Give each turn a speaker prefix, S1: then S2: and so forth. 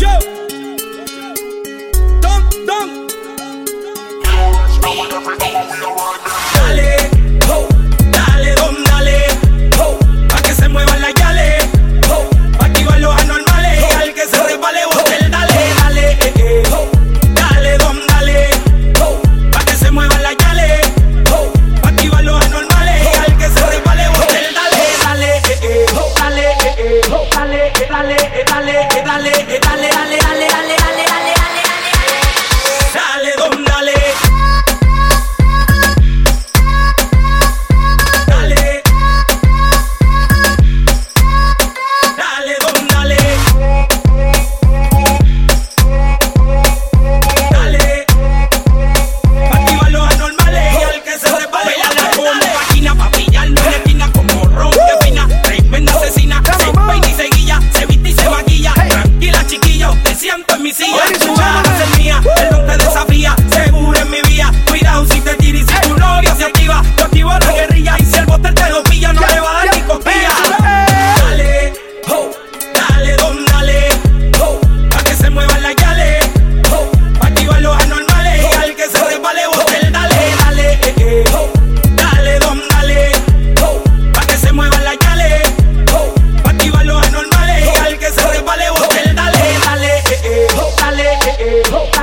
S1: Joe. Dunk, dunk.